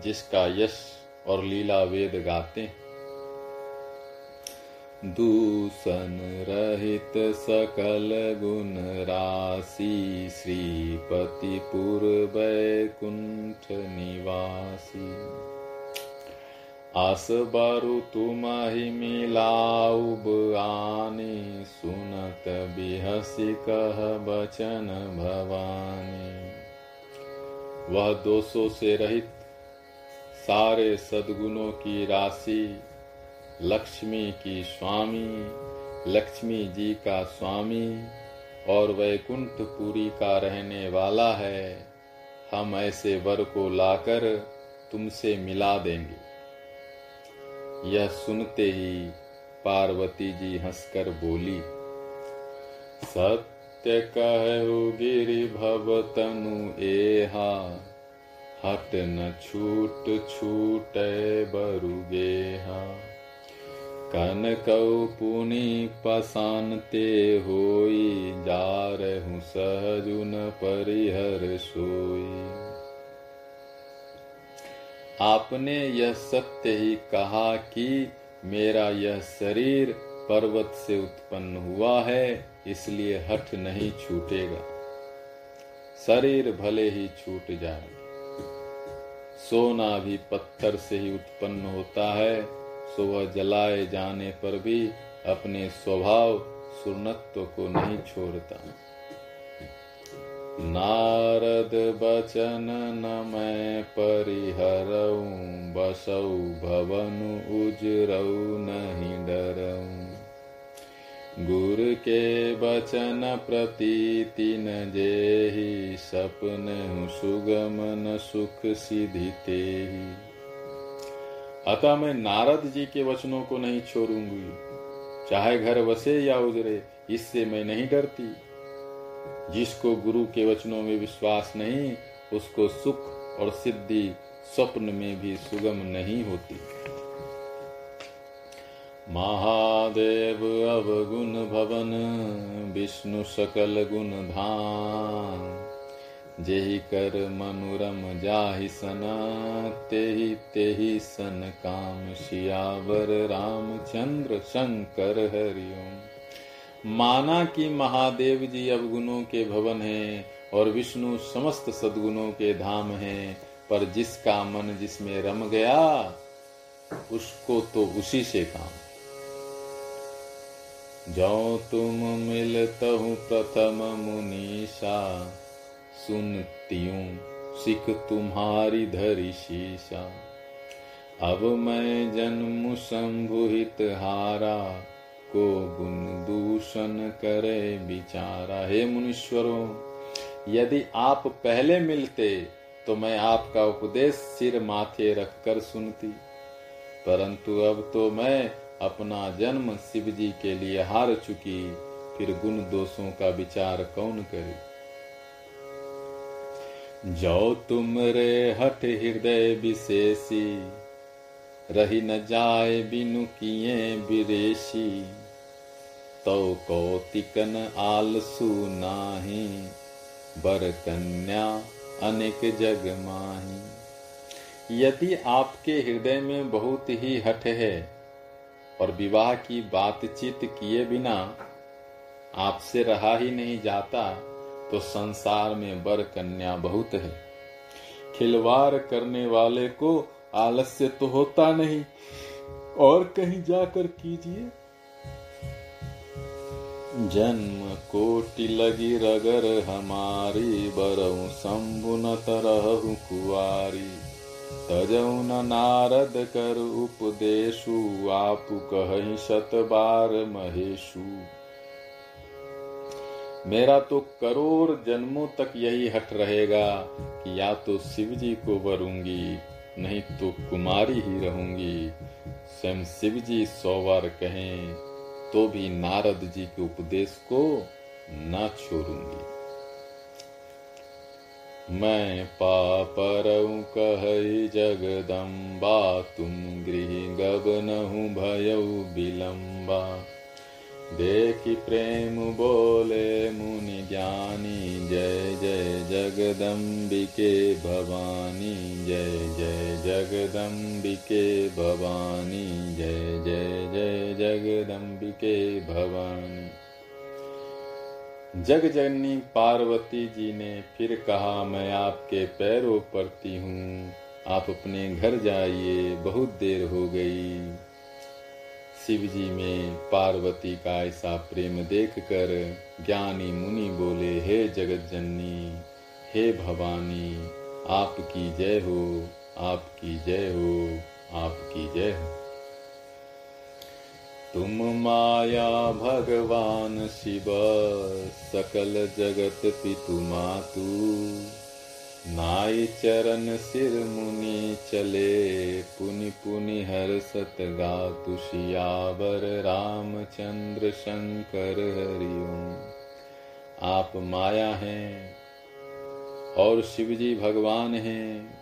[SPEAKER 1] जिसका यश और लीला वेद गाते हैं। दूषण रहित सकल गुण राशि श्रीपति पूर्व कुंठ निवासी। आस बारु तुम मिलाउब आनी, सुनत बिहसी कह बचन भवानी। वह दोषों से रहित सारे सदगुणों की राशि लक्ष्मी की स्वामी, लक्ष्मी जी का स्वामी और वैकुंठपुरी का रहने वाला है। हम ऐसे वर को लाकर तुमसे मिला देंगे। यह सुनते ही पार्वती जी हंसकर बोली, सत्य कहु गिरि भव तनु एहा, हट न छूट छूट बरु गेहा कन कौ पुनि पसानते होई, जा रहूँ सहजुन परिहर सोई। आपने यह सत्य ही कहा कि मेरा यह शरीर पर्वत से उत्पन्न हुआ है, इसलिए हठ नहीं छूटेगा। शरीर भले ही छूट जाए, सोना भी पत्थर से ही उत्पन्न होता है सो वह जलाए जाने पर भी अपने स्वभाव सुनत्व को नहीं छोड़ता। नारद बचन न मैं परिहरऊ, बसऊ भवन उजरऊ, नहीं डरऊ। गुर के बचन प्रतीति न जेहि, सपन सुगमन सुख सिद्धि ते अतः मैं नारद जी के वचनों को नहीं छोड़ूँगी। चाहे घर वसे या उजरे, इससे मैं नहीं डरती। जिसको गुरु के वचनों में विश्वास नहीं, उसको सुख और सिद्धि स्वप्न में भी सुगम नहीं होती। महादेव अवगुण भवन, विष्णु सकल गुण धाम। जेहि कर मनुरम जाहि सना, तेहि तेहि सन काम शियावर रामचंद्र शंकर हरिओम। माना कि महादेव जी अवगुणों के भवन हैं और विष्णु समस्त सद्गुणों के धाम हैं, पर जिसका मन जिसमें रम गया, उसको तो उसी से काम। जो तुम मिलतहु प्रथम मुनीषा सुनतियों सिख तुम्हारी धरी शीशा। अब मैं जन्म संभुहित हारा, को गुण दूषण करे बिचारा। हे मुनीश्वरों, यदि आप पहले मिलते तो मैं आपका उपदेश सिर माथे रखकर सुनती। परंतु अब तो मैं अपना जन्म शिव जी के लिए हार चुकी, फिर गुण दोषों का विचार कौन करे? जो तुम रे हट हृदय विशेषी, रही न जाए बिनु किए विदेशी तो कौतिकन आलसु नाही, बर कन्या अनेक जग माही। यदि आपके हृदय में बहुत ही हठ है, और विवाह की बातचीत किए बिना आपसे रहा ही नहीं जाता तो संसार में बर कन्या बहुत है। खिलवाड़ करने वाले को आलस्य तो होता नहीं। और कहीं जाकर कीजिए। जन्म कोटि लगी रगर हमारी, बरऊ शंभु न तरहु कुआरी तजऊ न नारद कर उपदेशु, आप कहीं शत बार महेशु। मेरा तो करोड़ जन्मों तक यही हट रहेगा कि या तो शिव जी को वरूँगी, नहीं तो कुमारी ही रहूँगी। स्वयं शिव जी सौ बार कहें तो भी नारद जी के उपदेश को ना छोड़ूँगी। मैं पापरऊ कह जगदम्बा, तुम गृह गबनहु भयऊ विलम्बा। देखी प्रेम बोले मुनि ज्ञानी, जय जय जगदम्बिके भवानी, जय जय जगदम्बिके भवानी, जय जय जय जगदम्बिके भवानी। जग जननी पार्वती जी ने फिर कहा, मैं आपके पैरों पड़ती हूँ, आप अपने घर जाइए, बहुत देर हो गई। शिव जी में पार्वती का ऐसा प्रेम देखकर ज्ञानी मुनि बोले, हे जगत जननी हे भवानी, आपकी जय हो, आपकी जय हो, आपकी जय हो। तुम माया भगवान शिव, सकल जगत पितु मातु नाई चरण सिर मुनि चले, पुनि पुनि हर सत गा तुषियावर राम रामचंद्र शंकर हरिओम आप माया हैं और शिवजी भगवान हैं।